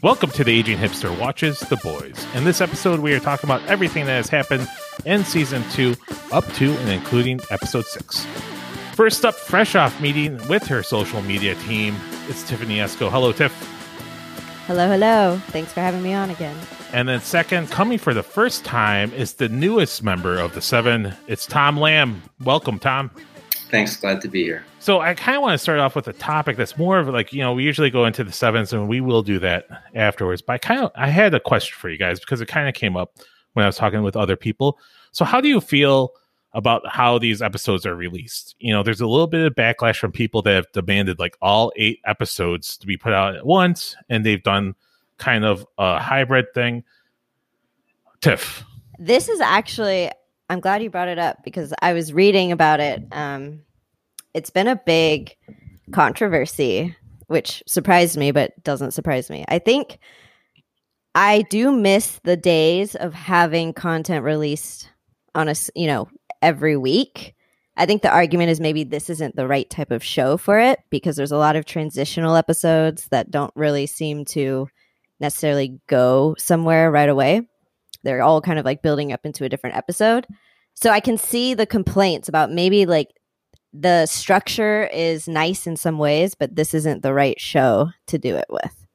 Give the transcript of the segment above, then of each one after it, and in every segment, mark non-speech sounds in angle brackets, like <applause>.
Welcome to the Aging Hipster Watches The Boys. In this episode, we are talking about everything that has happened in season two, up to and including episode six. First up, fresh off meeting with her social media team, it's Tiffany Esco. Hello, Tiff. Hello, hello. Thanks for having me on again. And then, second, coming for the first time is the newest member of the seven. It's Tom Lamb. Welcome, Tom. Thanks. Glad to be here. So I kind of want to start off with a topic that's more of like you know we usually go into the sevens and we will do that afterwards. But I kind of I had a question for you guys because it kind of came up when I was talking with other people. So how do you feel about how these episodes are released? You know, there's a little bit of backlash from people that have demanded like all eight episodes to be put out at once, and they've done kind of a hybrid thing. Tiff, This is actually, I'm glad you brought it up because I was reading about it. Um, it's been a big controversy, which surprised me, but doesn't surprise me. I think I do miss the days of having content released on a, you know, every week. I think the argument is maybe this isn't the right type of show for it because there's a lot of transitional episodes that don't really seem to necessarily go somewhere right away. They're all kind of like building up into a different episode. So I can see the complaints about maybe like the structure is nice in some ways, but this isn't the right show to do it with.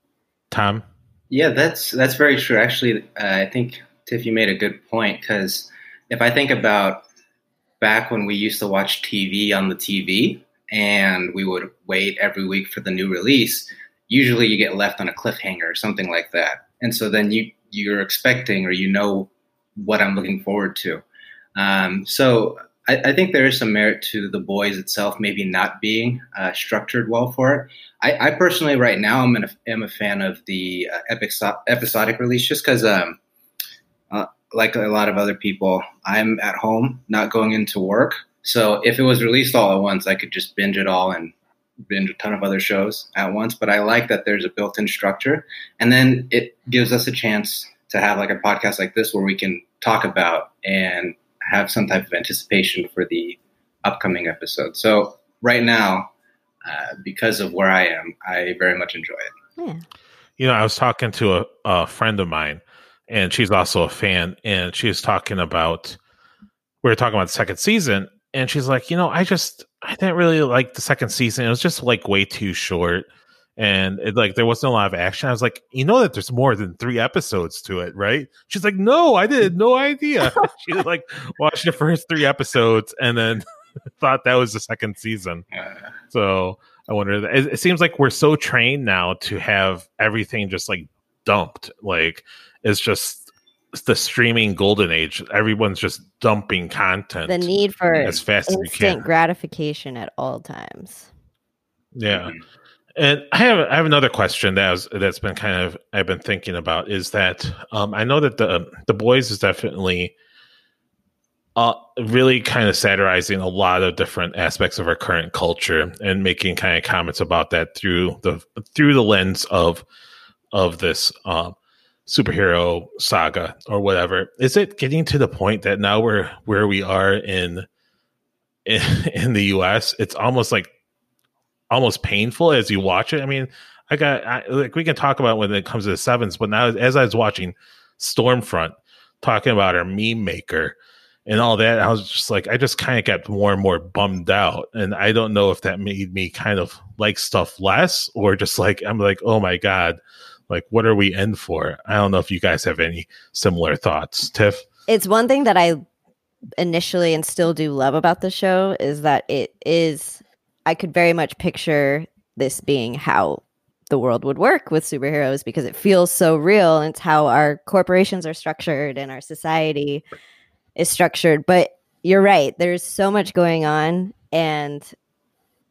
Tom. Yeah, that's that's very true. Actually, uh, I think Tiff, you made a good point because if I think about back when we used to watch TV on the TV and we would wait every week for the new release, usually you get left on a cliffhanger or something like that, and so then you you're expecting or you know what I'm looking forward to. Um, so I, I think there is some merit to the boys itself, maybe not being uh, structured well for it. I, I personally, right now, I'm, an, am a fan of the uh, episo- episodic release just because, um, uh, like a lot of other people, I'm at home, not going into work. So if it was released all at once, I could just binge it all and binge a ton of other shows at once. But I like that there's a built in structure. And then it gives us a chance to have like a podcast like this where we can talk about and have some type of anticipation for the upcoming episode. So right now, uh, because of where I am, I very much enjoy it. Yeah. You know, I was talking to a, a friend of mine, and she's also a fan, and she was talking about we were talking about the second season, and she's like, you know, I just I didn't really like the second season. It was just like way too short, and it, like there wasn't a lot of action. I was like, you know that there's more than three episodes to it, right? She's like, no, I did no idea. <laughs> she like watched the first three episodes and then <laughs> thought that was the second season. So I wonder. It, it seems like we're so trained now to have everything just like dumped. Like it's just the streaming golden age. Everyone's just dumping content The need for as fast as you instant can. gratification at all times. Yeah. mhm. And I have I have another question that was that's been kind of I've been thinking about is that um, I know that the the boys is definitely uh, really kind of satirizing a lot of different aspects of our current culture and making kind of comments about that through the through the lens of of this um, superhero saga or whatever. Is it getting to the point that now we're where we are in in, <laughs> in the U.S. It's almost like almost painful as you watch it. I mean, I got I, like we can talk about when it comes to the sevens, but now as I was watching Stormfront talking about her meme maker and all that, I was just like, I just kind of got more and more bummed out, and I don't know if that made me kind of like stuff less or just like I'm like, oh my god, like what are we in for? I don't know if you guys have any similar thoughts, Tiff. It's one thing that I initially and still do love about the show is that it is I could very much picture this being how the world would work with superheroes because it feels so real and it's how our corporations are structured and our society is structured. But you're right, there's so much going on and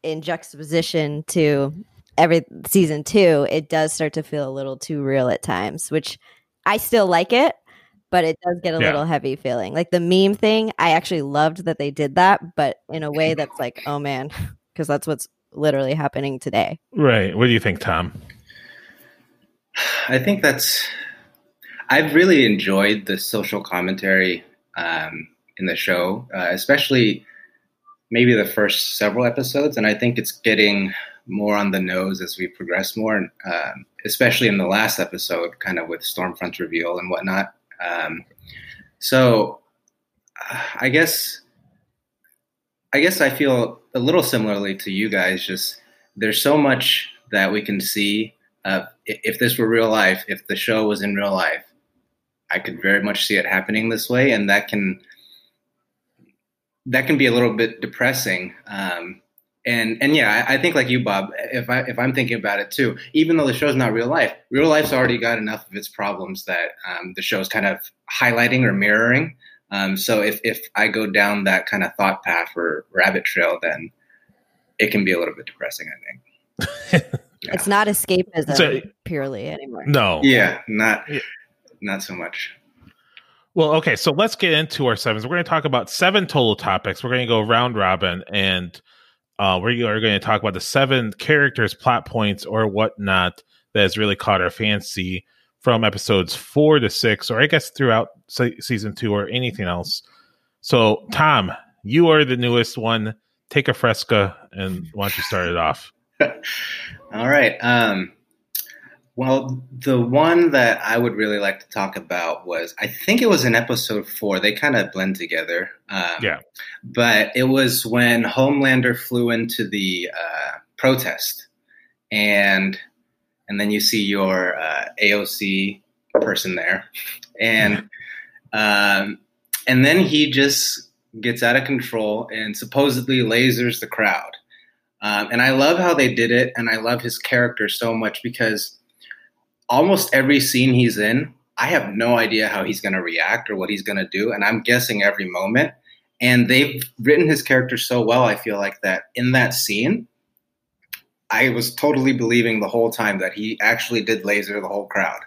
in juxtaposition to every season two, it does start to feel a little too real at times, which I still like it, but it does get a Yeah. little heavy feeling. Like the meme thing, I actually loved that they did that, but in a way <laughs> that's like, oh man, because that's what's literally happening today. Right. What do you think, Tom? I think that's. I've really enjoyed the social commentary um, in the show, uh, especially maybe the first several episodes, and I think it's getting more on the nose as we progress more, and um, especially in the last episode, kind of with Stormfront's reveal and whatnot. Um, so, I guess, I guess I feel a little similarly to you guys. Just there's so much that we can see. Uh, if this were real life, if the show was in real life, I could very much see it happening this way, and that can that can be a little bit depressing. Um, and and yeah, I, I, think like you, Bob. If I if I'm thinking about it too, even though the show's not real life, real life's already got enough of its problems that um, the show's kind of highlighting or mirroring. Um, so if if I go down that kind of thought path or rabbit trail, then it can be a little bit depressing. I think yeah. <laughs> it's not escapism so, purely anymore. No, yeah, not not so much. Well, okay, so let's get into our sevens. We're going to talk about seven total topics. We're going to go round robin, and uh, we are going to talk about the seven characters, plot points, or whatnot that has really caught our fancy from episodes four to six, or I guess throughout se- season two, or anything else. So, Tom, you are the newest one. Take a fresca, and why don't you start it off? <laughs> All right. Um, well, the one that I would really like to talk about was I think it was in episode four. They kind of blend together. Um, yeah. But it was when Homelander flew into the uh, protest, and and then you see your uh, AOC person there, and <laughs> um, and then he just gets out of control and supposedly lasers the crowd. Um, and I love how they did it, and I love his character so much because almost every scene he's in, I have no idea how he's going to react or what he's going to do, and I'm guessing every moment. And they've written his character so well. I feel like that in that scene, I was totally believing the whole time that he actually did laser the whole crowd.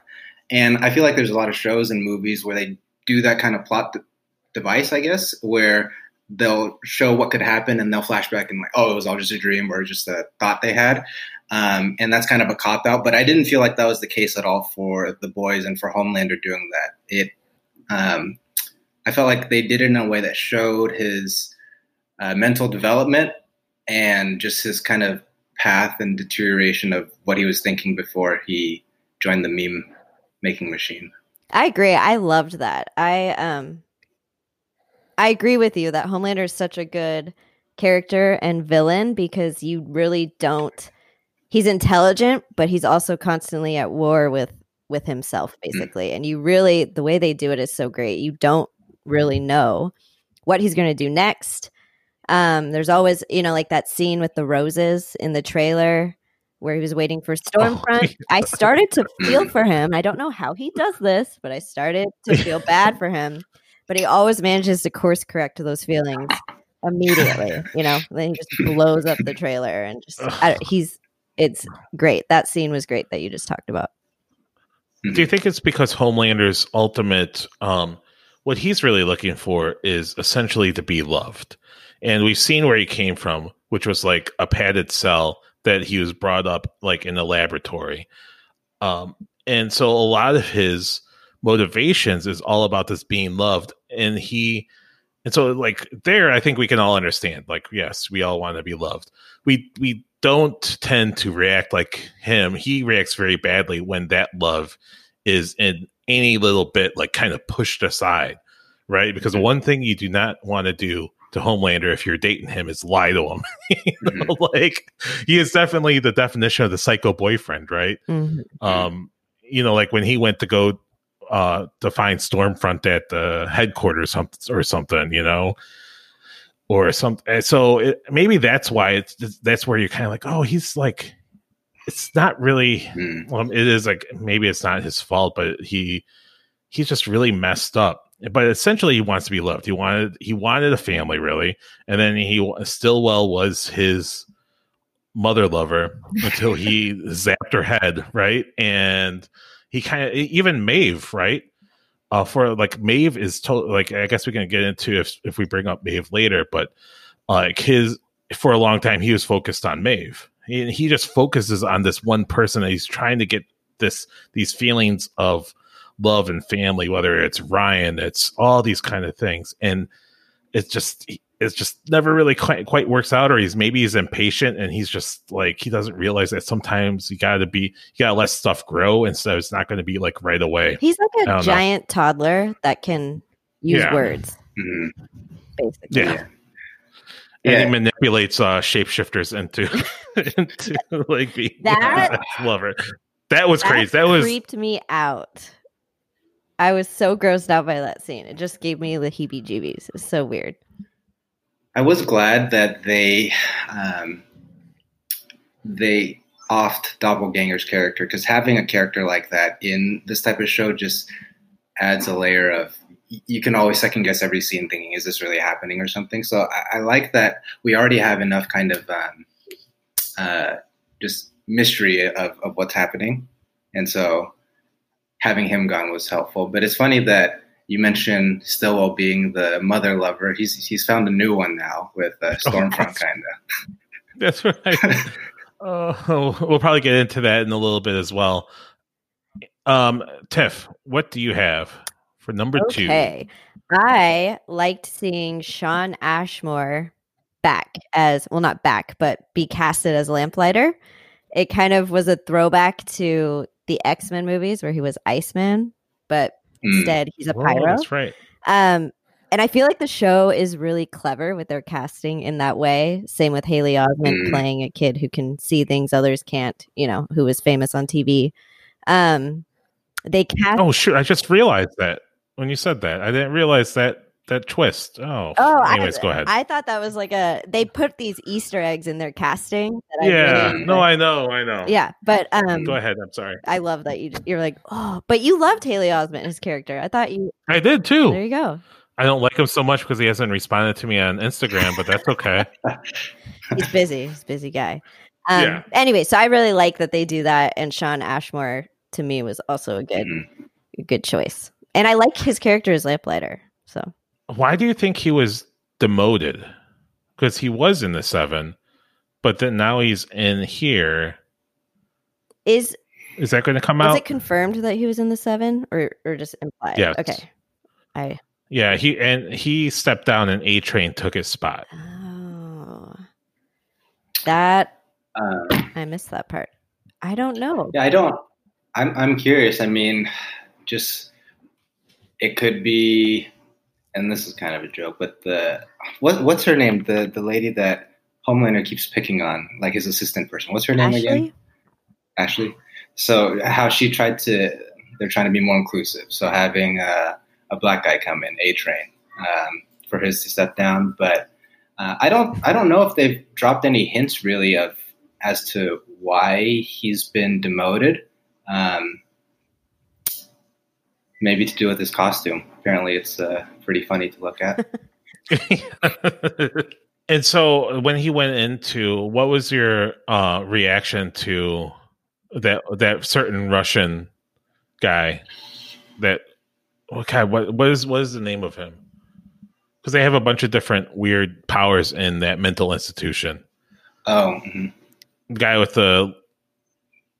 And I feel like there's a lot of shows and movies where they do that kind of plot de- device, I guess, where they'll show what could happen and they'll flashback and like, oh, it was all just a dream or just a thought they had. Um, and that's kind of a cop out, but I didn't feel like that was the case at all for the boys and for Homelander doing that. It, um, I felt like they did it in a way that showed his uh, mental development and just his kind of path and deterioration of what he was thinking before he joined the meme making machine. I agree. I loved that. I um I agree with you that Homelander is such a good character and villain because you really don't he's intelligent, but he's also constantly at war with with himself mm. basically. And you really the way they do it is so great. You don't really know what he's going to do next. Um there's always, you know, like that scene with the roses in the trailer where he was waiting for oh, Stormfront. Oh, <laughs> I started to feel for him. I don't know how he does this, but I started to <laughs> feel bad for him. But he always manages to course correct those feelings immediately. You know, then he just blows up the trailer and just he's it's great. That scene was great that you just talked about. Do you think it's because Homelander's ultimate um what he's really looking for is essentially to be loved. And we've seen where he came from, which was like a padded cell that he was brought up like in a laboratory. Um and so a lot of his motivations is all about this being loved and he and so like there i think we can all understand like yes we all want to be loved we we don't tend to react like him he reacts very badly when that love is in any little bit like kind of pushed aside right because mm-hmm. one thing you do not want to do to Homelander if you're dating him is lie to him. <laughs> you know, mm-hmm. like he is definitely the definition of the psycho boyfriend, right? Mm-hmm. Um, you know, like when he went to go uh, to find Stormfront at the headquarters or something, you know, or something. So it, maybe that's why it's that's where you're kind of like, oh, he's like, it's not really. Mm. Well, it is like maybe it's not his fault, but he he's just really messed up. But essentially, he wants to be loved. He wanted he wanted a family, really, and then he Stillwell was his mother lover until he <laughs> zapped her head, right? And he kind of even Maeve, right? Uh, for like Maeve is told like I guess we can get into if if we bring up Maeve later, but like his for a long time he was focused on Maeve. He, he just focuses on this one person and he's trying to get this these feelings of love and family, whether it's Ryan, it's all these kind of things, and it's just it's just never really quite quite works out, or he's maybe he's impatient and he's just like he doesn't realize that sometimes you got to be you got to let stuff grow, and so it's not going to be like right away. He's like I a don't know. giant toddler that can use Yeah. words, Mhm. basically. Yeah. Yeah. And Yeah. he manipulates uh, shapeshifters into <laughs> into like being That- <laughs> his lover. That was crazy. That was creeped me out. I was so grossed out by that scene. It just gave me the heebie-jeebies. It's so weird. I was glad that they um, they offed Doppelganger's character because having a character like that in this type of show just adds a layer of you can always second guess every scene thinking is this really happening or something so i, I like that we already have enough kind of um, uh, just mystery of, of what's happening and so having him gone was helpful but it's funny that you mentioned Stillwell being the mother lover. He's he's found a new one now with uh, Stormfront, kind of. <laughs> That's right. <laughs> Oh, we'll probably get into that in a little bit as well. Um, Tiff, what do you have for number two? Okay. I liked seeing Shawn Ashmore back as well, not back, but be casted as Lamplighter. It kind of was a throwback to the X Men movies where he was Iceman, but Mm. instead he's a pyro. that's right. Um, and I feel like the show is really clever with their casting in that way. Same with Haley Osment Mm. playing a kid who can see things others can't, you know, who was famous on TV. Um, they cast. Oh, shoot! I just realized that when you said that, I didn't realize that that twist. Oh, Oh, anyways, I, go ahead. I thought that was like a they put these Easter eggs in their casting. I yeah, really- no, I know, I know. yeah, but um, go ahead. I'm sorry. I love that you you're like oh, but you loved Haley Osment his character. I thought you I did too. there you go. I don't like him so much because he hasn't responded to me on Instagram, but that's okay. <laughs> <laughs> He's busy. He's a busy guy. Um, Yeah. Anyway, so I really like that they do that, and Shawn Ashmore to me was also a good Mhm. a good choice, and I like his character as Lamplighter. So Why do you think he was demoted? Because he was in the seven, but then now he's in here. is Is that going to come is out? Was it confirmed that he was in the seven, or or just implied? Yeah. Okay. I yeah, he and he stepped down, and A Train took his spot. oh that Um, I missed that part. I don't know. yeah, I don't. I'm I'm curious. I mean, just it could be, and this is kind of a joke, but the what what's her name? The the lady that Homelander keeps picking on, like his assistant person. What's her name again? Ashley. Ashley. So how she tried to, they're trying to be more inclusive. So having a, a black guy come in, A Train, um, for his to step down. But uh, I don't, I don't know if they've dropped any hints really of as to why he's been demoted. Um, maybe to do with his costume. Apparently, it's uh, pretty funny to look at. <laughs> <laughs> and so when he went into, what was your uh, reaction to that that certain Russian guy? That okay, what what is what is the name of him? Because they have a bunch of different weird powers in that mental institution. Oh, mhm. The guy with the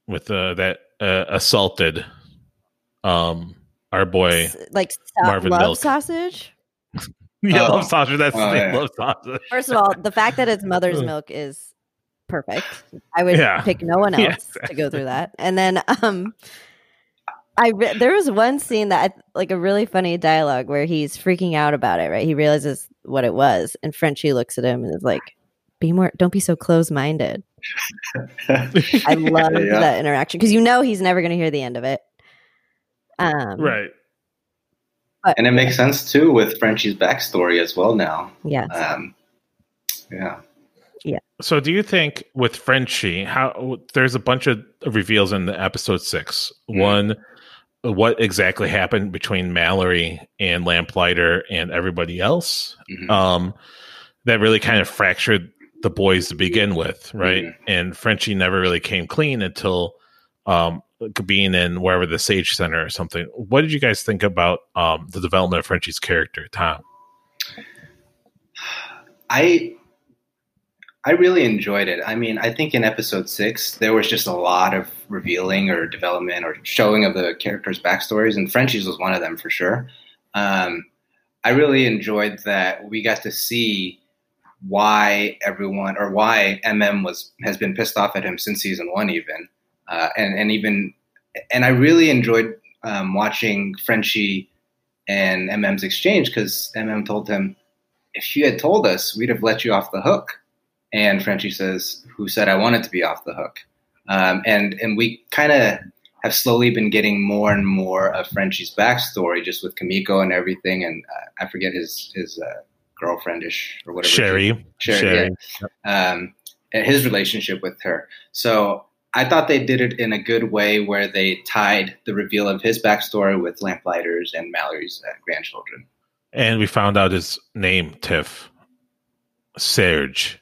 with the that uh, assaulted um our boy like sa- Marvin love Milk. sausage. <laughs> yeah Oh. love sausage that's Oh, his yeah. love sausage First of all, the fact that it's mother's <laughs> milk is perfect. I would Yeah. pick no one <laughs> else Yeah, to go through that. And then um I re- there was one scene that I, like a really funny dialogue where he's freaking out about it, right? He realizes what it was and Frenchie looks at him and is like be more don't be so close-minded. I love Yeah. that interaction because you know he's never going to hear the end of it. Um right but- and it makes sense too with Frenchie's backstory as well now. Yes. Um, yeah. Yeah. So, do you think with Frenchie, how there's a bunch of reveals in the episode 6 Mhm. One, what exactly happened between Mallory and Lamplighter and everybody else? Mhm. Um, that really kind of fractured the boys to begin with, right? Mhm. And Frenchie never really came clean until um, being in wherever the Sage Center or something. What did you guys think about um, the development of Frenchie's character, Tom? I I really enjoyed it. I mean, I think in episode six there was just a lot of revealing or development or showing of the characters' backstories, and Frenchie's was one of them for sure. Um, I really enjoyed that we got to see why everyone or why MM was has been pissed off at him since season one, even, uh, and and even, and I really enjoyed um, watching Frenchie and MM's exchange because MM told him, if you had told us, we'd have let you off the hook. And Frenchie says, who said I wanted to be off the hook? Um, and and we kind of have slowly been getting more and more of Frenchie's backstory, just with Kimiko and everything. And uh, I forget his his uh, girlfriendish or whatever. Cherie. Cherie. Cherie. Yeah. Um, his relationship with her. So I thought they did it in a good way where they tied the reveal of his backstory with Lamplighters and Mallory's uh, grandchildren. And we found out his name, Tiff. Serge.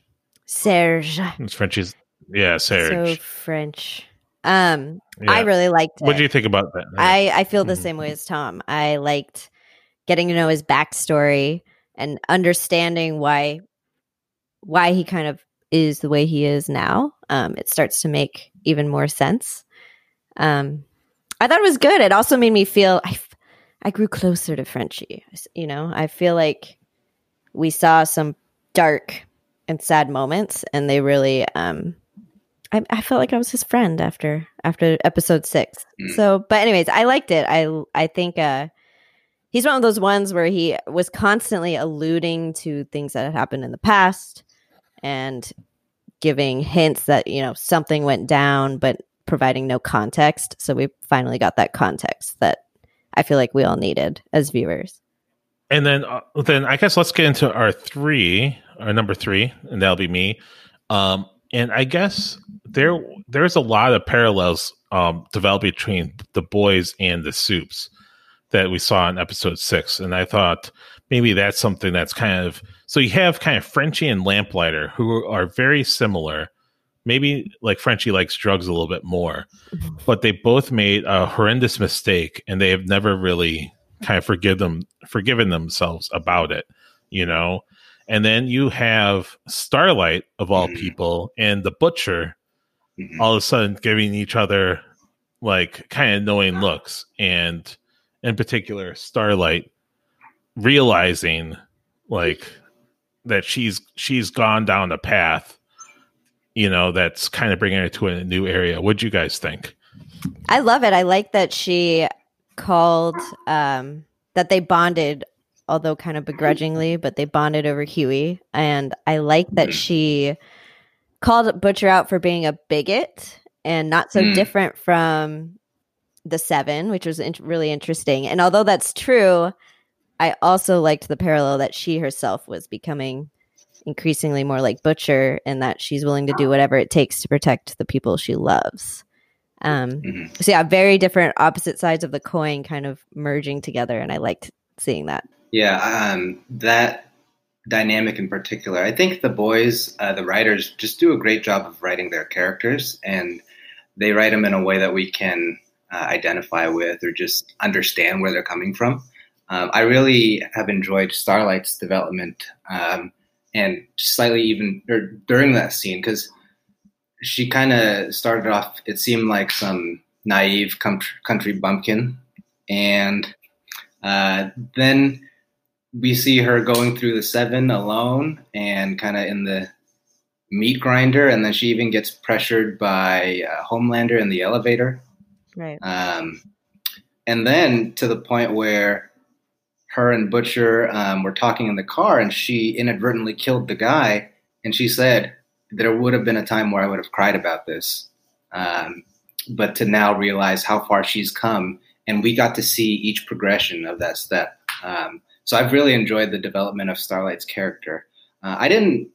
Serge. It's French's. Yeah, Serge. So French. Um, yeah. I really liked it. What do you think about that? I, I feel the mm-hmm. same way as Tom. I liked getting to know his backstory and understanding why why he kind of is the way he is now. Um, it starts to make even more sense. Um, I thought it was good. It also made me feel I, I grew closer to Frenchie. You know, I feel like we saw some dark and sad moments, and they really um, I, I felt like I was his friend after after episode six. Mm. So, but anyways, I liked it. I I think uh, he's one of those ones where he was constantly alluding to things that had happened in the past and giving hints that you know something went down, but providing no context. So we finally got that context that I feel like we all needed as viewers. And then, uh, then I guess let's get into our three, our number three, and that'll be me. Um, and I guess there there's a lot of parallels um, developed between the boys and the soups that we saw in episode six, and I thought maybe that's something that's kind of so you have kind of Frenchie and Lamplighter who are very similar. Maybe like Frenchie likes drugs a little bit more, but they both made a horrendous mistake, and they have never really kind of forgive them forgiven themselves about it. You know, and then you have Starlight of all mm-hmm. people and the Butcher mm-hmm. all of a sudden giving each other like kind of knowing looks and in particular Starlight realizing like that she's she's gone down a path you know that's kind of bringing her to a new area what do you guys think i love it i like that she called um that they bonded although kind of begrudgingly, but they bonded over Hughie And I like that mm. she called Butcher out for being a bigot and not so mm. different from the Seven, which was in- really interesting. And although that's true, I also liked the parallel that she herself was becoming increasingly more like Butcher and that she's willing to do whatever it takes to protect the people she loves. Um, mm-hmm. So, yeah, very different opposite sides of the coin kind of merging together. And I liked seeing that. Yeah, um, that dynamic in particular. I think the boys, uh, the writers, just do a great job of writing their characters, and they write them in a way that we can uh, identify with or just understand where they're coming from. Um, I really have enjoyed Starlight's development, um, and slightly even during that scene because she kind of started off. It seemed like some naive country, country bumpkin, and uh, then we see her going through the seven alone and kind of in the meat grinder, and then she even gets pressured by uh, Homelander in the elevator. Right. Um, and then to the point where her and Butcher um, were talking in the car, and she inadvertently killed the guy, and she said there would have been a time where I would have cried about this, um, but to now realize how far she's come, and we got to see each progression of that step. Um, so I've really enjoyed the development of Starlight's character. Uh, I didn't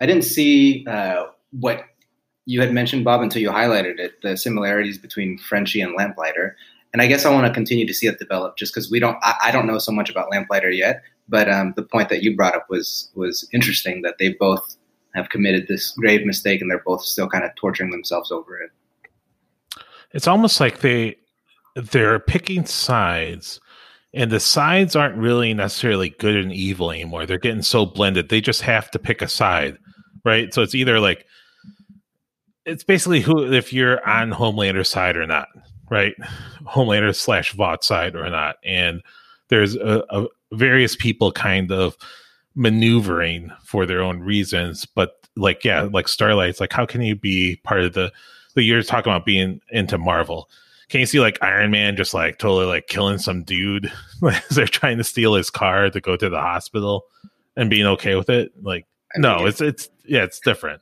I didn't see uh, what you had mentioned, Bob, until you highlighted it, the similarities between Frenchie and Lamplighter. And I guess I want to continue to see it develop just because we don't I, I, don't know so much about Lamplighter yet. But um, the point that you brought up was was interesting that they both have committed this grave mistake and they're both still kind of torturing themselves over it. It's almost like they they're picking sides and the sides aren't really necessarily good and evil anymore. They're getting so blended. They just have to pick a side, right? So it's either like it's basically who if you're on Homelander's side or not, right? Homelander slash Vought side or not, and there's a, a various people kind of maneuvering for their own reasons. But like, yeah, like Starlight's like, how can you be part of the? The you're talking about being into Marvel. Can you see like Iron Man just like totally like killing some dude <laughs> as they're trying to steal his car to go to the hospital and being okay with it? Like, I no, it's it's yeah, it's different.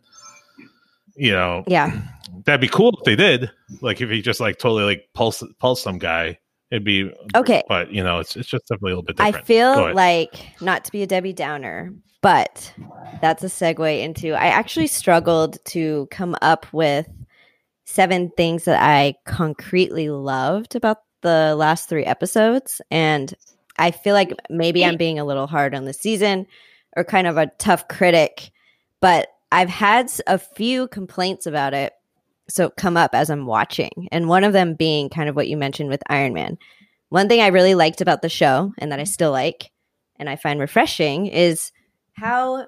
You know, Yeah. <clears throat> that'd be cool if they did. Like if he just like totally like pulse pulse some guy, it'd be Okay. But you know, it's it's just definitely a little bit I different. Go feel like not to be a Debbie Downer, but that's a segue into I actually struggled to come up with seven things that I concretely loved about the last three episodes. And I feel like maybe I'm being a little hard on the season or kind of a tough critic, but I've had a few complaints about it. So come up as I'm watching. And one of them being kind of what you mentioned with Iron Man. One thing I really liked about the show and that I still like and I find refreshing is how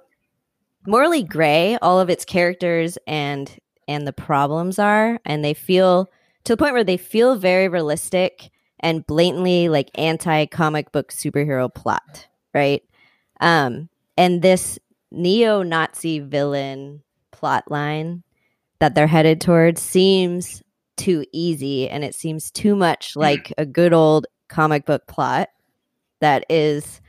morally gray all of its characters and and the problems are and they feel to the point where they feel very realistic and blatantly like anti comic book superhero plot, right? Um and this neo-Nazi villain plot line that they're headed towards seems too easy and it seems too much like a good old comic book plot that is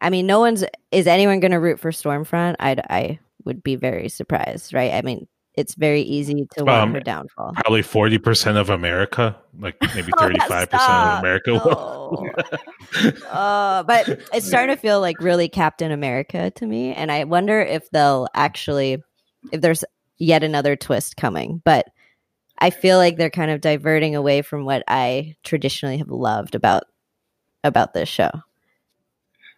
I mean no one's is anyone going to root for Stormfront? I I would be very surprised, right? I mean it's very easy to want Um, her downfall. Probably forty percent of America, like <laughs> maybe 35% of. America. No. <laughs> uh, but <laughs> it's starting to feel like really Captain America to me, and I wonder if they'll actually, if there's yet another twist coming. But I feel like they're kind of diverting away from what I traditionally have loved about about this show.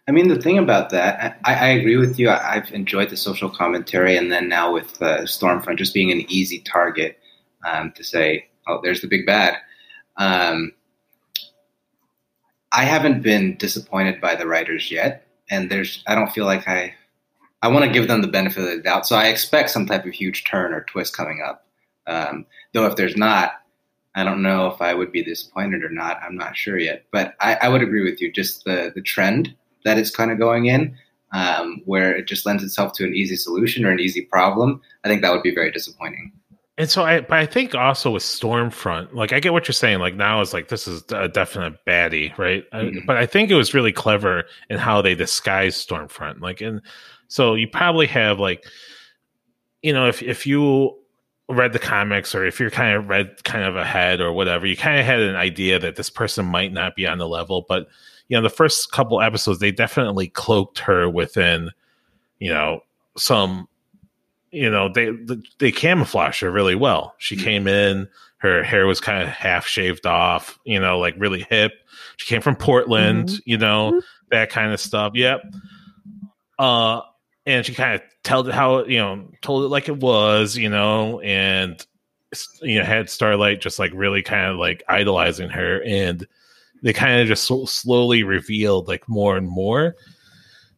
I mean, the thing about that, I, I agree with you. I, I've enjoyed the social commentary, and then now with uh, Stormfront just being an easy target um, to say, "Oh, there's the big bad." Um, I haven't been disappointed by the writers yet, and there's. I don't feel like I. I want to give them the benefit of the doubt, so I expect some type of huge turn or twist coming up. Um, though if there's not, I don't know if I would be disappointed or not. I'm not sure yet, but I, I would agree with you. Just the the trend that it's kind of going in, um, where it just lends itself to an easy solution or an easy problem, I think that would be very disappointing. And so I, but I think also with Stormfront, like I get what you're saying. Like now is like this is a definite baddie, right? I- Mhm. but I think it was really clever in how they disguised Stormfront. Like, and so you probably have like, you know, if if you read the comics or if you're kind of read kind of ahead or whatever, you kind of had an idea that this person might not be on the level. But you know, the first couple episodes, they definitely cloaked her within, you know, some you know they they camouflage her really well. She mm-hmm. came in, her hair was kind of half shaved off, you know, like really hip. She came from Portland, mm-hmm. you know, mm-hmm. that kind of stuff. Yep. Uh, and she kind of told it how you know told it like it was, you know, and you know had Starlight just like really kind of like idolizing her, and they kind of just so slowly revealed like more and more.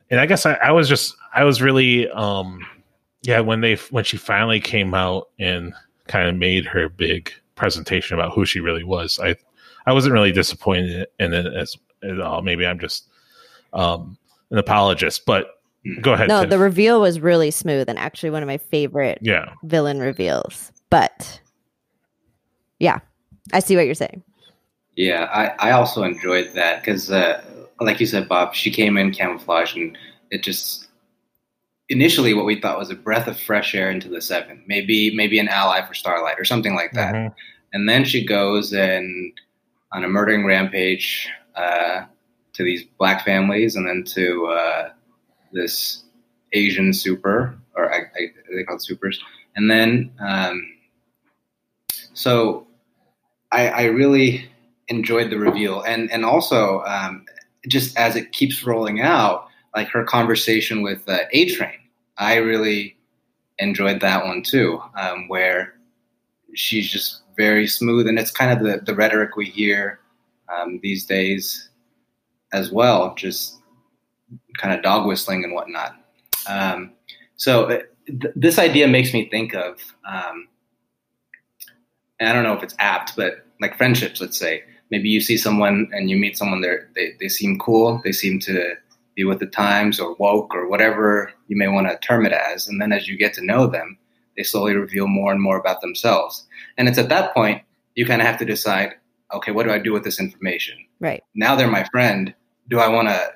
And I guess I, I was just I was really um yeah when they when she finally came out and kind of made her big presentation about who she really was i i wasn't really disappointed in it as at all maybe i'm just um an apologist but go ahead No, Tiff. the reveal was really smooth and actually one of my favorite yeah villain reveals. But yeah, I see what you're saying. Yeah, I, I also enjoyed that because, uh, like you said, Bob, she came in camouflage and it just initially what we thought was a breath of fresh air into the seven, maybe maybe an ally for Starlight or something like that. Mhm. And then she goes and on a murdering rampage uh, to these black families and then to uh, this Asian super, or I, I, they call it supers. And then, um, so I, I really enjoyed the reveal. And, and also, um, just as it keeps rolling out, like her conversation with uh, A Train, I really enjoyed that one too, um, where she's just very smooth, and it's kind of the, the rhetoric we hear um, these days as well, just kind of dog whistling and whatnot. Um, so uh, th- this idea makes me think of, um, I don't know if it's apt, but like friendships, let's say. Maybe you see someone and you meet someone, they they seem cool, they seem to be with the times or woke or whatever you may want to term it as. And then as you get to know them, they slowly reveal more and more about themselves. And it's at that point you kind of have to decide, okay, what do I do with this information? Right. Now they're my friend. Do I want to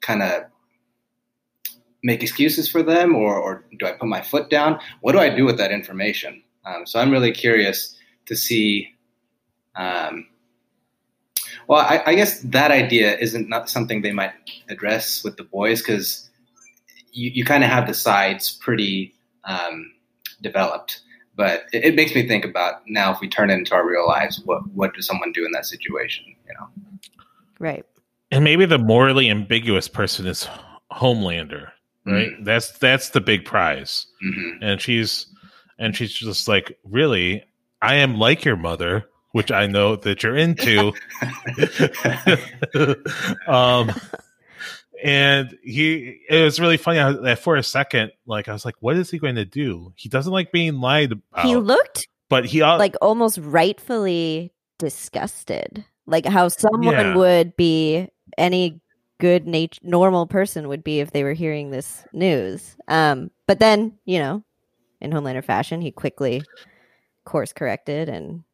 kind of make excuses for them or, or do I put my foot down? What do I do with that information? Um, so I'm really curious to see. Um, well, I, I, guess that idea isn't not something they might address with the boys because you, you kind of have the sides pretty um, developed. But it, it, makes me think about now if we turn it into our real lives, what what does someone do in that situation? You know, right? And maybe the morally ambiguous person is Homelander, right? Mm-hmm. That's that's the big prize, mm-hmm. and she's and she's just like, really, I am like your mother, which I know that you're into. <laughs> um, and he, it was really funny that for a second, like I was like, what is he going to do? He doesn't like being lied about. He looked, but he like almost rightfully disgusted, like how someone yeah. would be any good nature normal person would be if they were hearing this news. Um, but then you know, in Homelander fashion, he quickly course corrected and.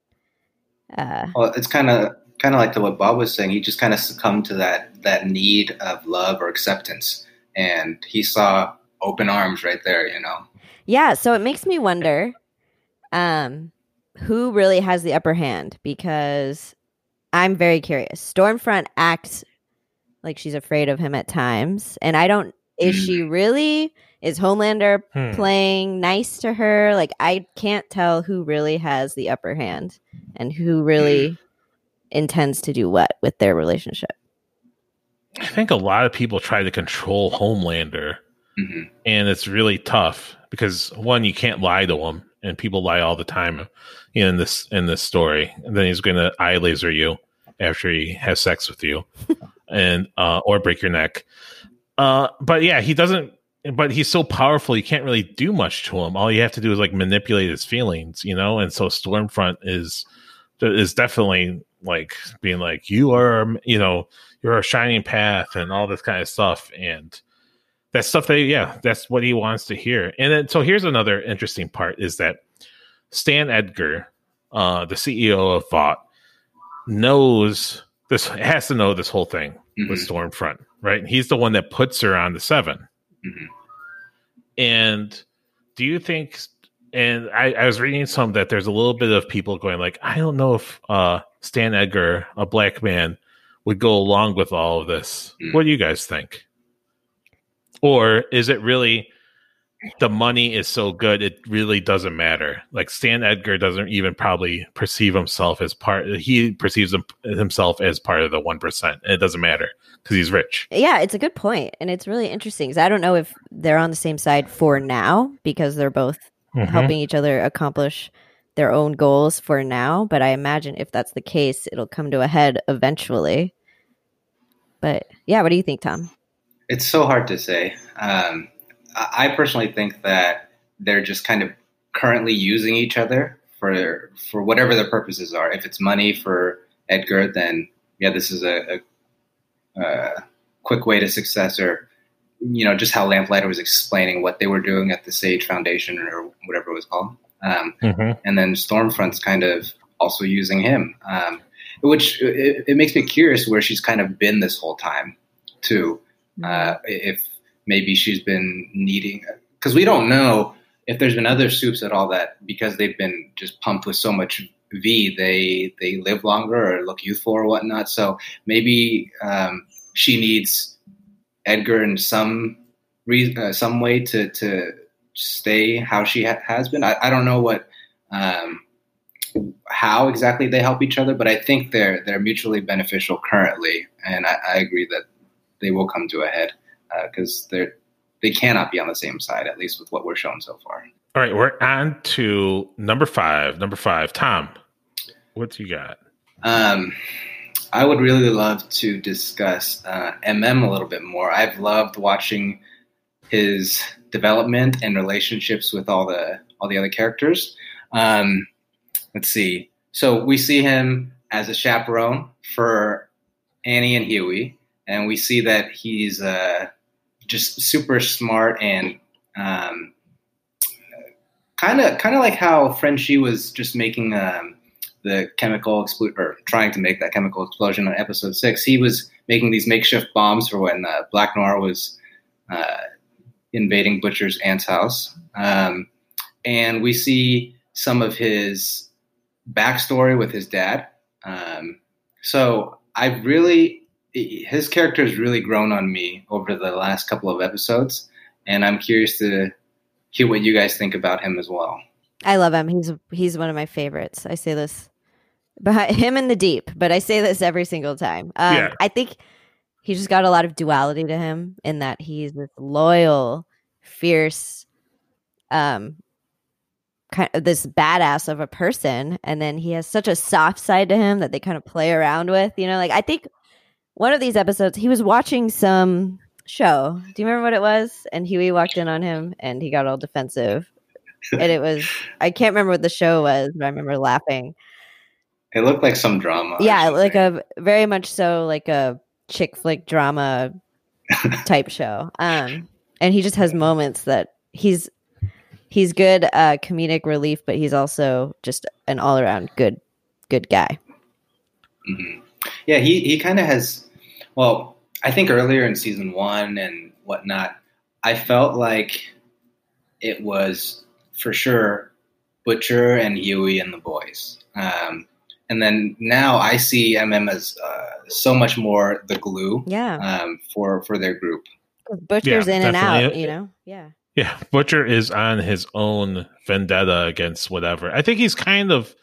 Uh, well, it's kind of kind of like to what Bob was saying. He just kind of succumbed to that that need of love or acceptance, and he saw open arms right there. You know. Yeah. So it makes me wonder, um, who really has the upper hand because I'm very curious. Stormfront acts like she's afraid of him at times, and I don't. Is she hmm. really? Is Homelander hmm. playing nice to her? Like I can't tell who really has the upper hand and who really hmm intends to do what with their relationship. I think a lot of people try to control Homelander, mm-hmm. and it's really tough because one, you can't lie to him, and people lie all the time in this in this story. And then he's going to eye laser you after he has sex with you, and uh, or break your neck. Uh, but yeah, he doesn't. But he's so powerful, you can't really do much to him. All you have to do is like manipulate his feelings, you know. And so Stormfront is is definitely like being like you are you know you're a shining path and all this kind of stuff and that stuff that yeah that's what he wants to hear and then so here's another interesting part is that stan edgar uh the ceo of vought knows this has to know this whole thing mm-hmm. with stormfront right he's the one that puts her on the 7 mm-hmm. and do you think and I, I, was reading some that there's a little bit of people going like, I don't know if uh, Stan Edgar, a black man, would go along with all of this. Mm. What do you guys think? Or is it really the money is so good it really doesn't matter? Like Stan Edgar doesn't even probably perceive himself as part. He perceives himself as part of the one percent, it doesn't matter because he's rich. Yeah, it's a good point, and it's really interesting because I don't know if they're on the same side for now because they're both mm-hmm. helping each other accomplish their own goals for now. But I imagine if that's the case, it'll come to a head eventually. But yeah, what do you think, Tom? It's so hard to say. Um, I personally think that they're just kind of currently using each other for for whatever their purposes are. If it's money for Edgar, then yeah, this is a, a, a quick way to success. Or you know, just how Lamplighter was explaining what they were doing at the Sage Foundation or whatever it was called. Um, mm-hmm. And then Stormfront's kind of also using him, um, which it, it, makes me curious where she's kind of been this whole time, too. Mm-hmm. Uh, if maybe she's been needing, because we don't know if there's been other soups at all that because they've been just pumped with so much V, they they live longer or look youthful or whatnot. So maybe um, she needs Edgar in some reason, uh, some way to to stay how she ha- has been. I, I, don't know what um, how exactly they help each other, but I think they're they're mutually beneficial currently, and I, I agree that they will come to a head because uh, they're they cannot be on the same side, at least with what we're shown so far. All right, we're on to number five. Number five, Tom, what you got? Um, I would really love to discuss uh, MM a little bit more. I've loved watching his development and relationships with all the all the other characters. Um, let's see. So we see him as a chaperone for Annie and Hughie, and we see that he's uh, just super smart and kind of kind of like how Frenchie was just making um, the chemical explosion or trying to make that chemical explosion on episode six. He was making these makeshift bombs for when uh, Black Noir was uh, invading Butcher's aunt's house, um, and we see some of his backstory with his dad. Um, so I really his character has really grown on me over the last couple of episodes, and I'm curious to hear what you guys think about him as well. I love him. He's he's one of my favorites. I say this behind <laughs> him in the deep, but I say this every single time. Um, yeah. I think he's just got a lot of duality to him in that he's this loyal, fierce, um, kind of this badass of a person, and then he has such a soft side to him that they kind of play around with. You know, like I think one of these episodes he was watching some show. Do you remember what it was? And Hughie walked in on him and he got all defensive. and it was I can't remember what the show was, but I remember laughing. It looked like some drama. Yeah, like a very much so like a chick flick drama <laughs> type show. Um and he just has moments that he's he's good uh comedic relief, but he's also just an all around good good guy. Mm-hmm. Yeah, he he kind of has well, I think earlier in season one and whatnot, I felt like it was for sure Butcher and Hughie and the boys. Um, and then now I see MM as uh, so much more the glue yeah. um, for for their group. Butcher's yeah, in and out, you know. Yeah. Yeah, Butcher is on his own vendetta against whatever. I think he's kind of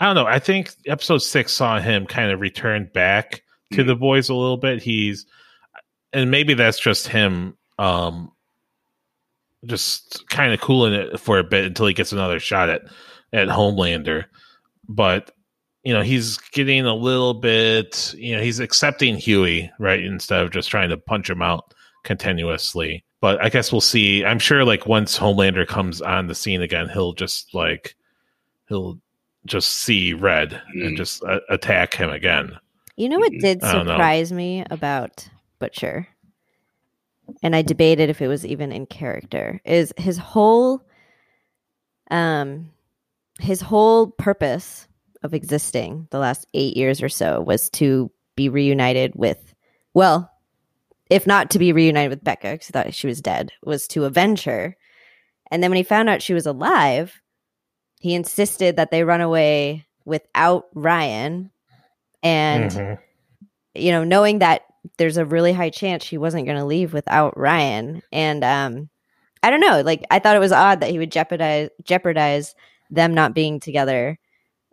I don't know. I think episode 6 saw him kind of return back to the boys a little bit. He's and maybe that's just him um just kind of cooling it for a bit until he gets another shot at at Homelander. But you know, he's getting a little bit, you know, he's accepting Hughie, right, instead of just trying to punch him out continuously. But I guess we'll see. I'm sure like once Homelander comes on the scene again, he'll just like he'll just see red mm. and just uh, attack him again. You know what did surprise me about Butcher, and I debated if it was even in character, is his whole um his whole purpose of existing the last eight years or so was to be reunited with well, if not to be reunited with Becca, because he thought she was dead, was to avenge her. And then when he found out she was alive, he insisted that they run away without Ryan and mm-hmm. you know knowing that there's a really high chance she wasn't going to leave without Ryan and um I don't know like I thought it was odd that he would jeopardize jeopardize them not being together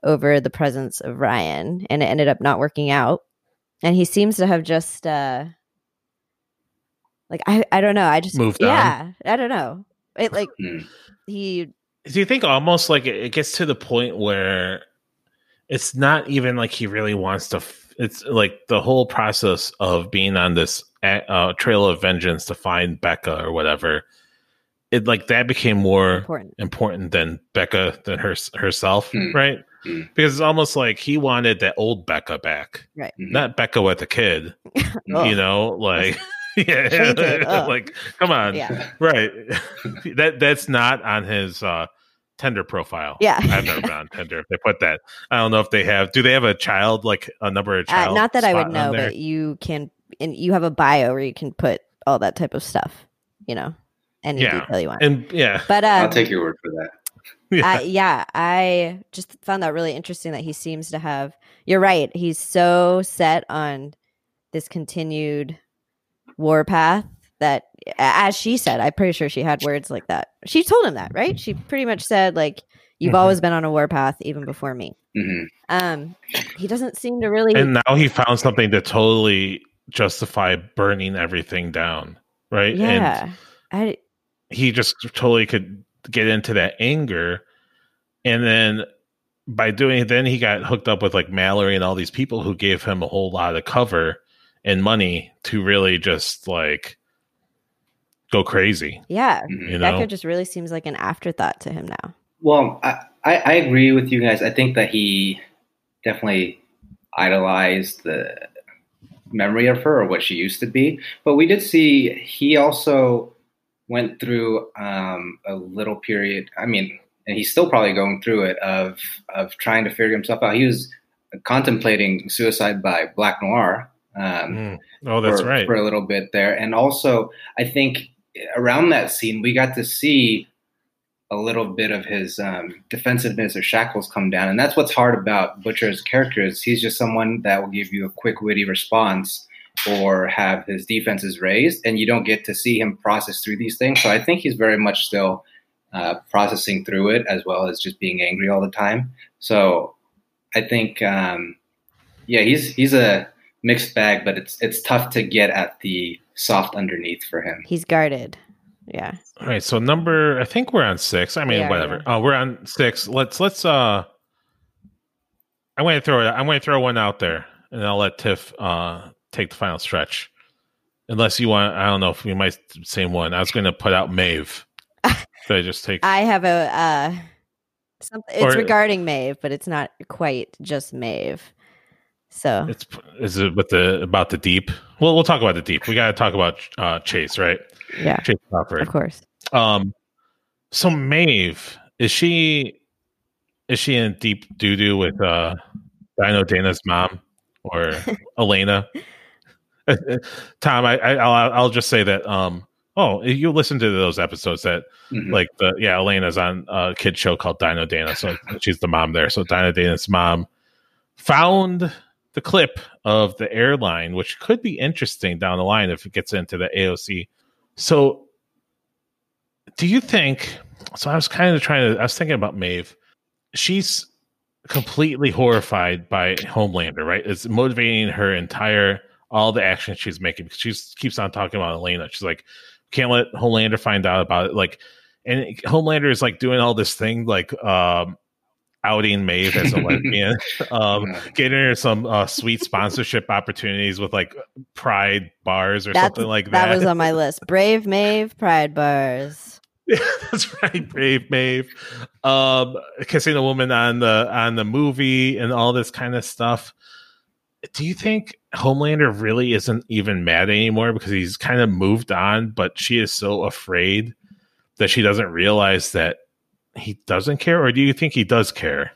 over the presence of Ryan and it ended up not working out and he seems to have just uh like I I don't know I just moved yeah on. I don't know it like hmm. he do you think almost like it gets to the point where it's not even like he really wants to. F- it's like the whole process of being on this uh, trail of vengeance to find Becca or whatever. It like that became more important, important than Becca than her herself, mm. right? Mm. Because it's almost like he wanted that old Becca back, right? Not Becca with a kid, oh. <laughs> you know, like. <laughs> <laughs> yeah, like come on, yeah. right? that that's not on his uh Tinder profile. Yeah, I've never been on Tinder. If they put that, I don't know if they have. Do they have a child like a number of child? Uh, not that I would know, but you can. And you have a bio where you can put all that type of stuff. You know, any yeah. detail you want. And yeah, but um, I'll take your word for that. <laughs> Yeah. Uh, yeah, I just found that really interesting that he seems to have. You're right. He's so set on this continued warpath that as she said i'm pretty sure she had words like that. She told him that right? She pretty much said like you've mm-hmm. always been on a warpath even before me. Mm-hmm. um he doesn't seem to really and now he found something to totally justify burning everything down right? Yeah. And I, he just totally could get into that anger. And then by doing it then he got hooked up with like mallory and all these people who gave him a whole lot of cover and money to really just like go crazy. Yeah. You Becca know? just really seems like an afterthought to him now. Well, I, I, I agree with you guys. I think that he definitely idolized the memory of her or what she used to be. But we did see he also went through um, a little period. I mean, and he's still probably going through it of of trying to figure himself out. He was contemplating suicide by Black Noir. Um, Mm. Oh, that's for, right. for a little bit there, and also I think around that scene we got to see a little bit of his um, defensiveness or shackles come down, and that's what's hard about Butcher's character is he's just someone that will give you a quick, witty response or have his defenses raised, and you don't get to see him process through these things. So I think he's very much still uh, processing through it as well as just being angry all the time. So I think, um, yeah, he's he's a mixed bag, but it's it's tough to get at the soft underneath for him. He's guarded. Yeah. All right, so number I think we're on six. I mean, We are, whatever. Uh, we're on six. Let's let's. uh I'm going to throw it. I'm going to throw one out there, and I'll let Tiff uh take the final stretch. Unless you want, I don't know if we might same one. I was going to put out Maeve. <laughs> Should I just take? I have a uh something it's Or- regarding Maeve, but it's not quite just Maeve. So It's is it with the about the deep? Well, we'll talk about the deep. We got to talk about uh Chase, right? yeah, Chace Crawford. of course. Um, so Maeve is she is she in deep doo doo with uh Dino Dana's mom or <laughs> Elena? <laughs> Tom, I, I I'll I'll just say that um oh you listen to those episodes that Mhm. like the yeah Elena's on a kid show called Dino Dana so she's the mom there so Dino Dana's mom found the clip of the airline which could be interesting down the line if it gets into the AOC so do you think so i was kind of trying to i was thinking about maeve. She's completely horrified by homelander right? It's motivating her entire all the actions she's making because she keeps on talking about elena. She's like can't let homelander find out about it. Like and homelander is like doing all this thing like um outing maeve as a lesbian <laughs> um getting her some uh, sweet sponsorship opportunities with like pride bars or That's, something like that that was on my list. Brave Maeve, Pride Bars. Yeah, <laughs> that's right, Brave Maeve. Um, kissing a woman on the on the movie and all this kind of stuff. Do you think Homelander really isn't even mad anymore because he's kind of moved on, but she is so afraid that she doesn't realize that he doesn't care, or do you think he does care?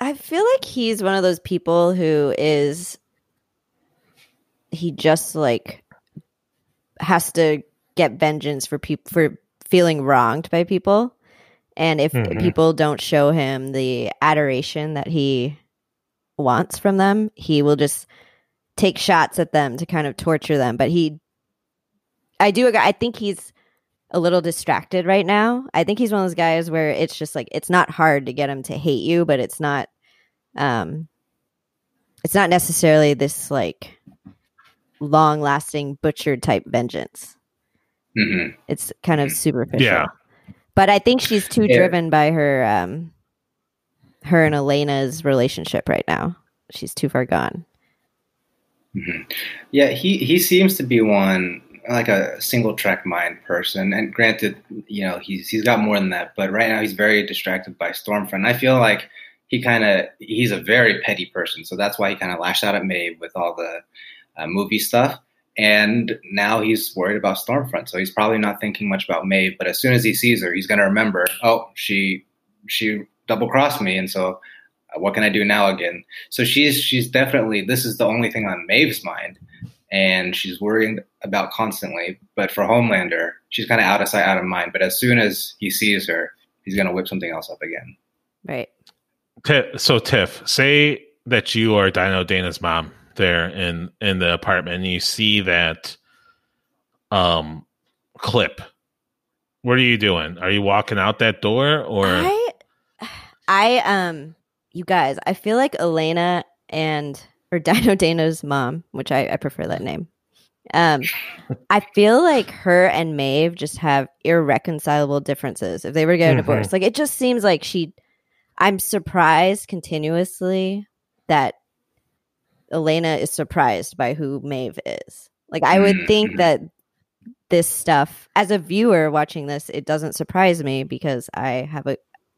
I feel like he's one of those people who is he just like has to get vengeance for people for feeling wronged by people. And if Mhm. people don't show him the adoration that he wants from them, he will just take shots at them to kind of torture them. But he I do I think he's a little distracted right now. I think he's one of those guys where it's just like it's not hard to get him to hate you, but it's not um it's not necessarily this like long lasting butcher type vengeance. Mhm. It's kind of superficial. Yeah. But I think she's too <laughs> Yeah. driven by her um her and Elena's relationship right now. She's too far gone. Mhm. Yeah, he he seems to be one like a single track mind person. And granted, you know, he's he's got more than that, but right now he's very distracted by Stormfront. I feel like he kind of he's a very petty person, so that's why he kind of lashed out at Maeve with all the uh, movie stuff. And now he's worried about Stormfront, so he's probably not thinking much about Maeve. But as soon as he sees her, he's going to remember, oh, she she double crossed me, and so uh, what can I do now again? So she's she's definitely this is the only thing on Maeve's mind, and she's worrying about constantly. But for Homelander, she's kind of out of sight, out of mind. But as soon as he sees her, he's gonna whip something else up again. Right. Ti- So Tiff, say that you are Dino Dana's mom there in in the apartment, and you see that um clip. What are you doing? Are you walking out that door, or I I um you guys, I feel like Elena and or <laughs> Dino Dana's mom, which I, I prefer that name. Um I feel like her and Maeve just have irreconcilable differences if they were to get a Mhm. divorce. Like it just seems like she I'm surprised continuously that Elena is surprised by who Maeve is. Like I would think Mhm. that this stuff as a viewer watching this, it doesn't surprise me because I have a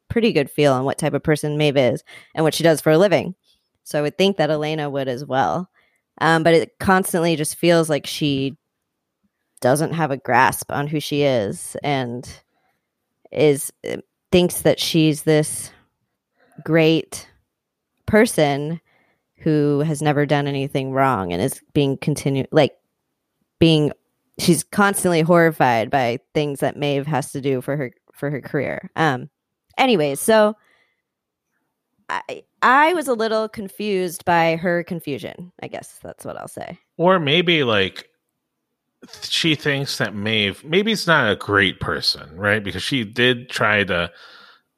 pretty good feel on what type of person Maeve is and what she does for a living. So I would think that Elena would as well. Um, but it constantly just feels like she doesn't have a grasp on who she is and is uh, thinks that she's this great person who has never done anything wrong and is being continued like being she's constantly horrified by things that Maeve has to do for her for her career. Um anyways, so I I was a little confused by her confusion. I guess that's what I'll say. Or maybe like she thinks that Maeve maybe it's not a great person, right? Because she did try to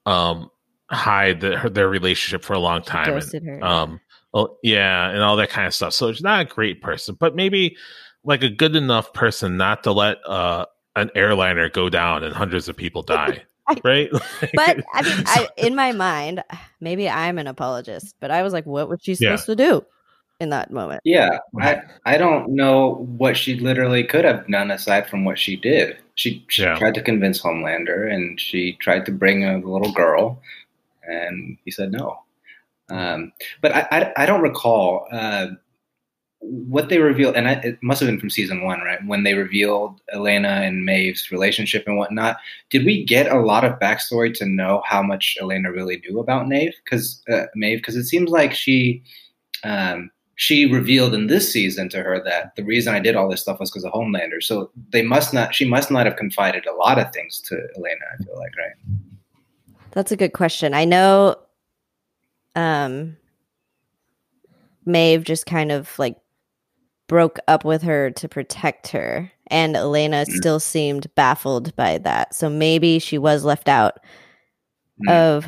um hide the, her, their relationship for a long time and her. um well, yeah, and all that kind of stuff. So she's not a great person, but maybe like a good enough person not to let uh an airliner go down and hundreds of people die. I- <laughs> right? <laughs> But I mean, <laughs> I, in my mind, <sighs> maybe I'm an apologist, but I was like, what was she Yeah. supposed to do in that moment? Yeah, I I don't know what she literally could have done aside from what she did. She, she Yeah. tried to convince Homelander, and she tried to bring a little girl, and he said no. Um, but I, I I don't recall uh, what they revealed, and I, it must have been from season one, right? When they revealed Elena and Maeve's relationship and whatnot. Did we get a lot of backstory to know how much Elena really knew about Maeve? Because uh, Maeve, because it seems like she. Um, she revealed in this season to her that the reason I did all this stuff was because of Homelander. So they must not, she must not have confided a lot of things to Elena. I feel like, right? That's a good question. I know um Maeve just kind of like broke up with her to protect her and Elena Mm. still seemed baffled by that. So maybe she was left out Mm. of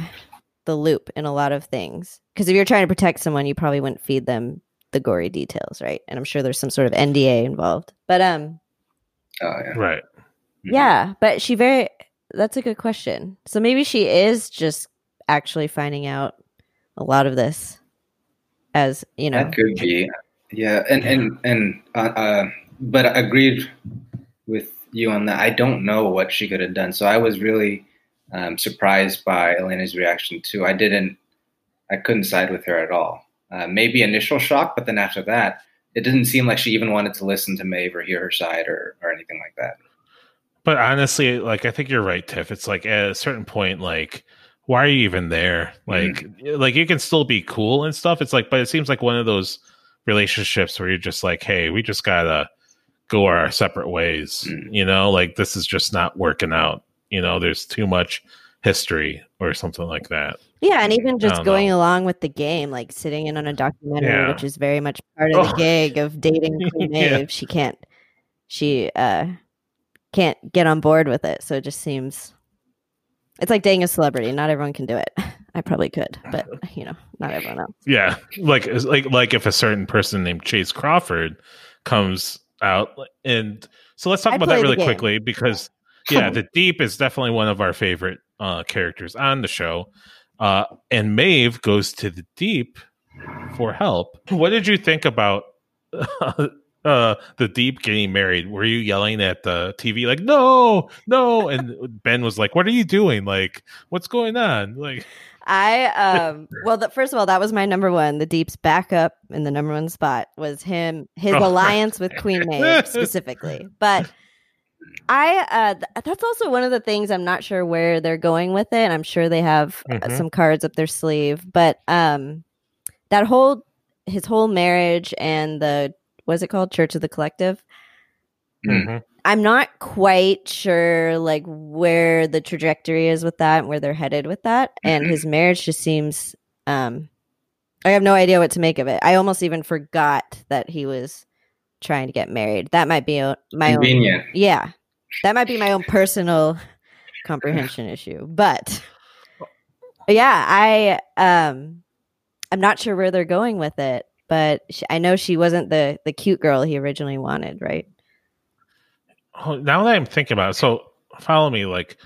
the loop in a lot of things. Because if you're trying to protect someone, you probably wouldn't feed them the gory details, right? And I'm sure there's some sort of NDA involved. But um Oh yeah. right. Mhm. yeah, but she very that's a good question. So maybe she is just actually finding out a lot of this as, you know. That could be. Yeah, and and and uh, uh, but I agreed with you on that. I don't know what she could have done, so I was really um, surprised by Elena's reaction too. I didn't, I couldn't side with her at all. Uh, maybe initial shock, but then after that, it didn't seem like she even wanted to listen to Maeve or hear her side or or anything like that. But honestly, like I think you're right, Tiff. It's like at a certain point, like why are you even there? Like, like you can still be cool and stuff. It's like, but it seems like one of those relationships where you're just like, hey, we just gotta go our separate ways. Mm. You know, like this is just not working out. You know, there's too much history or something like that. Yeah, and even just going know. along with the game, like sitting in on a documentary, Yeah. which is very much part of the Oh. gig of dating <laughs> Queen Yeah. She can't, she uh, can't get on board with it. So it just seems, it's like dating a celebrity. Not everyone can do it. <laughs> I probably could, but <laughs> you know, not everyone else. Yeah, like like like if a certain person named Chace Crawford comes out, and so let's talk I about that really quickly because yeah, the Deep is definitely one of our favorite uh, characters on the show, uh, and Maeve goes to the Deep for help. What did you think about? <laughs> Uh, the deep getting married. Were you yelling at the TV like no, no? And Ben was like, "What are you doing? Like, what's going on?" Like, I um well the first of all that was my number one. The Deep's backup in the number one spot was him his <laughs> Oh, alliance with Queen <laughs> Maeve specifically. But I uh th- that's also one of the things I'm not sure where they're going with it. I'm sure they have uh, Mhm. some cards up their sleeve, but um that whole his whole marriage and the what's it called Church of the Collective Mm. I'm not quite sure like where the trajectory is with that and where they're headed with that. And Mhm. his marriage just seems um I have no idea what to make of it. I almost even forgot that he was trying to get married. That might be o- my own Yeah. That might be my own personal comprehension issue. But yeah, I um I'm not sure where they're going with it, but she, I know she wasn't the the cute girl he originally wanted, right? Oh, now that I'm thinking about it, so follow me. Like,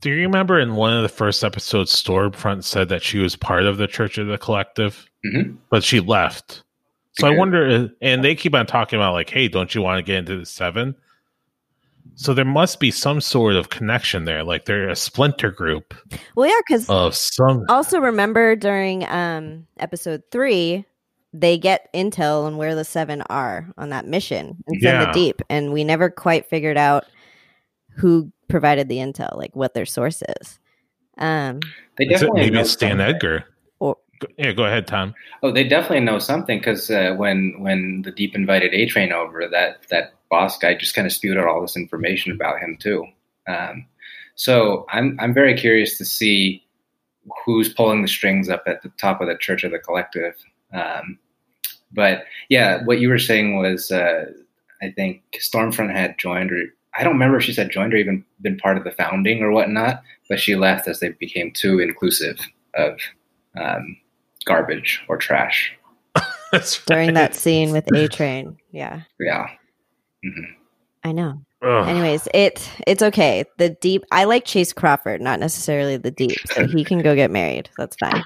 do you remember in one of the first episodes, Stormfront said that she was part of the Church of the Collective, Mhm. but she left. So I wonder, uh, and they keep on talking about like, hey, don't you want to get into the seven? So there must be some sort of connection there. Like they're a splinter group Well, yeah, because of some. also remember during um episode three they get intel on where the seven are on that mission and send Yeah. the deep, and we never quite figured out who provided the intel, like what their source is. Um, They definitely maybe it's Stan something. Edgar. Or- Go- yeah, go ahead, Tom. Oh, they definitely know something because uh, when when the Deep invited A Train over, that that boss guy just kind of spewed out all this information about him too. Um, so I'm I'm very curious to see who's pulling the strings up at the top of the Church of the Collective. Um, but yeah, what you were saying was, uh, I think Stormfront had joined, or I don't remember if she said joined or even been part of the founding or whatnot, but she left as they became too inclusive of um, garbage or trash. <laughs> That's during that scene with A Train, yeah, Yeah. hmm I know. Ugh. Anyways, it it's okay. The deep. I like Chace Crawford, not necessarily the deep, so he can go get married. That's fine.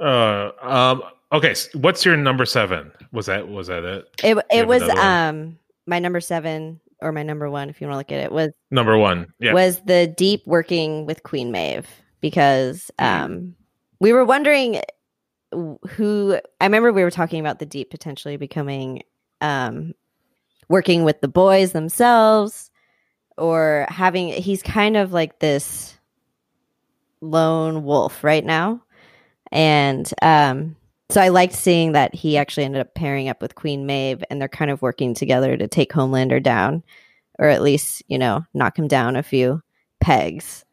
Uh, um. Okay. s- What's your number seven? Was that was that it? It it was um my number seven or my number one, if you want to look at it, was Number one. Yeah. was the deep working with Queen Maeve because um we were wondering who I remember we were talking about the deep potentially becoming um working with the boys themselves or having he's kind of like this lone wolf right now and um so I liked seeing that he actually ended up pairing up with Queen Maeve and they're kind of working together to take Homelander down or at least, you know, knock him down a few pegs.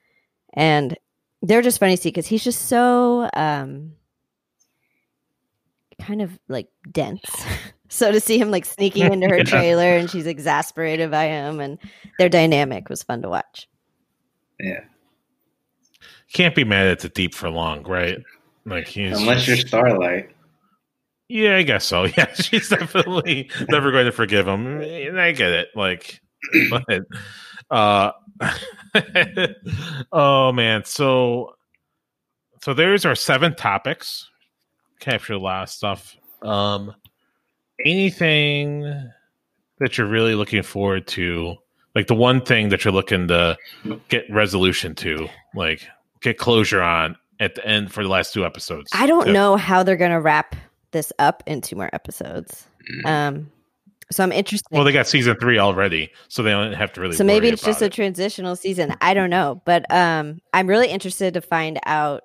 And they're just funny to see because he's just so um kind of like dense. <laughs> so to see him like sneaking into her <laughs> Yeah. trailer and she's exasperated by him and their dynamic was fun to watch. Yeah. Can't be mad at the deep for long, right? Like he's Unless you're Starlight. Yeah, I guess so. <laughs> Yeah, she's definitely never going to forgive him, and I get it. Like, <clears throat> but uh, <laughs> oh man, so so there's our seven topics. Capture a lot of stuff. Um, anything that you're really looking forward to, like the one thing that you're looking to get resolution to, like get closure on at the end for the last two episodes. I don't Yeah. know how they're going to wrap this up in two more episodes. Um so I'm interested. Well, they got season three already, so they don't have to really. so maybe worry it's just about a transitional season i don't know but um i'm really interested to find out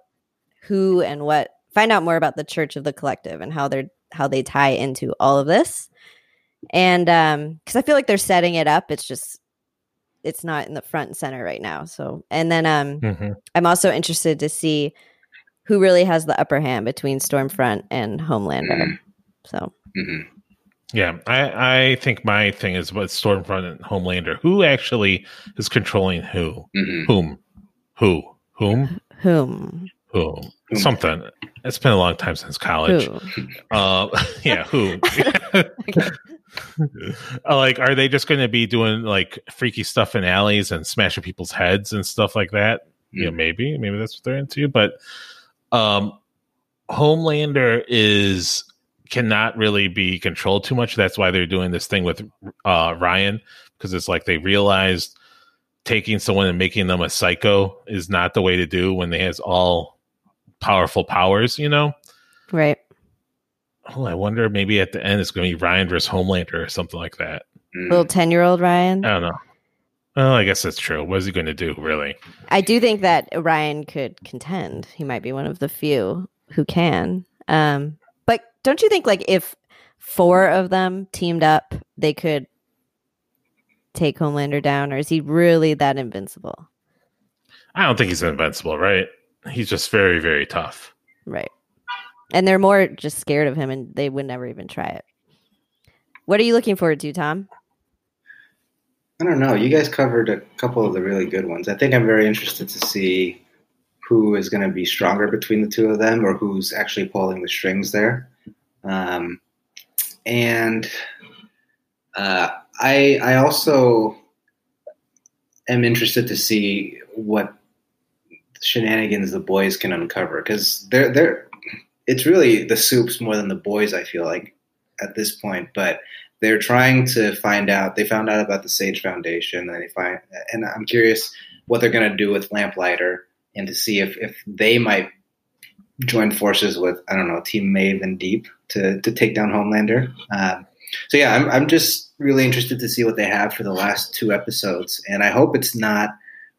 who and what find out more about the church of the collective and how they're how they tie into all of this and um because i feel like they're setting it up it's just it's not in the front and center right now so and then um Mhm. i'm also interested to see who really has the upper hand between stormfront and homelander so hmm Yeah, I, I think my thing is what Stormfront and Homelander. Who actually is controlling who? hmm Whom? Who? Whom? whom Whom? Whom. Something. It's been a long time since college. who Uh, <laughs> yeah, who? <laughs> <laughs> Like, are they just going to be doing like freaky stuff in alleys and smashing people's heads and stuff like that? Yeah, maybe, maybe that's what they're into. But um, Homelander is cannot really be controlled too much. That's why they're doing this thing with uh, Ryan because it's like they realized taking someone and making them a psycho is not the way to do when they has all powerful powers. You know. right Oh, I wonder maybe at the end it's going to be Ryan versus Homelander or something like that. Mm. little 10 year old ryan I don't know. Well, I guess that's true. What is he going to do, really? I do think that Ryan could contend. He might be one of the few who can. Um, but don't you think like if four of them teamed up, they could take Homelander down, or is he really that invincible? I don't think he's invincible, right? He's just very, very tough. Right. And they're more just scared of him and they would never even try it. What are you looking forward to, Tom? I don't know. You guys covered a couple of the really good ones. I think I'm very interested to see who is going to be stronger between the two of them or who's actually pulling the strings there. Um, and uh, I, I also am interested to see what shenanigans the boys can uncover because they're, they're, it's really the soups more than the boys, I feel like, at this point. But they're trying to find out. They found out about the Sage Foundation, and they find, and I'm curious what they're going to do with Lamplighter, and to see if if they might join forces with I don't know Team Maeve and Deep to to take down Homelander. Um, so yeah, I'm I'm just really interested to see what they have for the last two episodes, and I hope it's not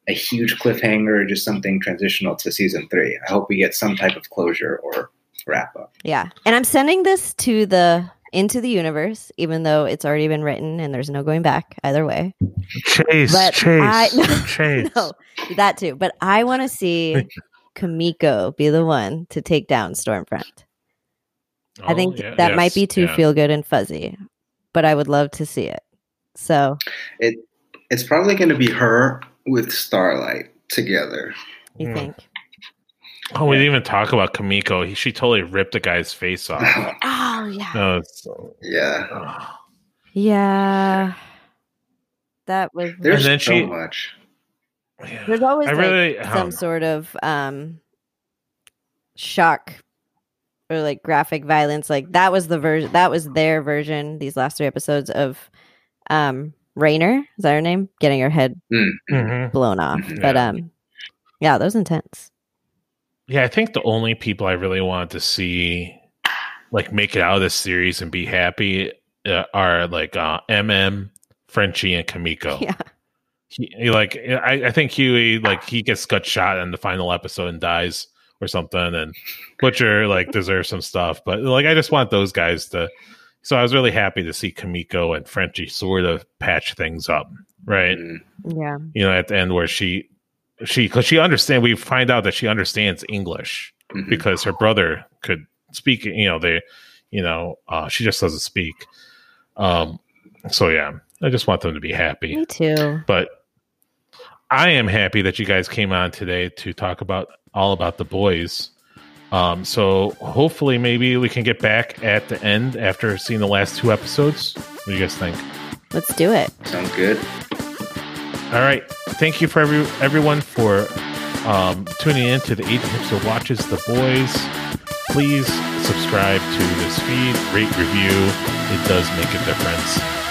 a huge cliffhanger or just something transitional to season three. I hope we get some type of closure or wrap up. Yeah, and I'm sending this to the into the universe, even though it's already been written and there's no going back either way. Chase, But chase, I- <laughs> no, chase. <laughs> No, that too. But I want to see <laughs> Kimiko be the one to take down Stormfront. I Oh, think yeah, that might be too yeah. feel good and fuzzy, but I would love to see it. So It it's probably going to be her with Starlight together. you Hmm. think? Oh, we didn't even talk about Kimiko. He, she totally ripped the guy's face off. Oh yeah, No, it's, yeah, oh. yeah. That was. <sighs> there's then so she- much. Yeah. There's always I like, really some um, sort of um shock or like graphic violence. Like that was the version. That was their version. These last three episodes of um Raynor is that her name? Getting her head Mm. mhm. blown off. Mhm. But Yeah. um, yeah, that was intense. Yeah, I think the only people I really wanted to see like make it out of this series and be happy uh, are like uh, MM, Frenchie, and Kimiko. <laughs> Yeah. He, he, like I, I think Hughie like he gets got shot in the final episode and dies or something, and Butcher like deserves some stuff. But like I just want those guys to. So I was really happy to see Kimiko and Frenchie sort of patch things up, right? Mm. Yeah. You know, at the end where she she because she understand we find out that she understands English Mhm. because her brother could speak you know they you know uh she just doesn't speak um so yeah i just want them to be happy Me too. but i am happy that you guys came on today to talk about all about the boys um so hopefully maybe we can get back at the end after seeing the last two episodes what do you guys think Let's do it. Sounds good. All right thank you for every everyone for um, tuning in to the Agent Hipster Watches the Boys. Please subscribe to this feed, rate, review. It does make a difference.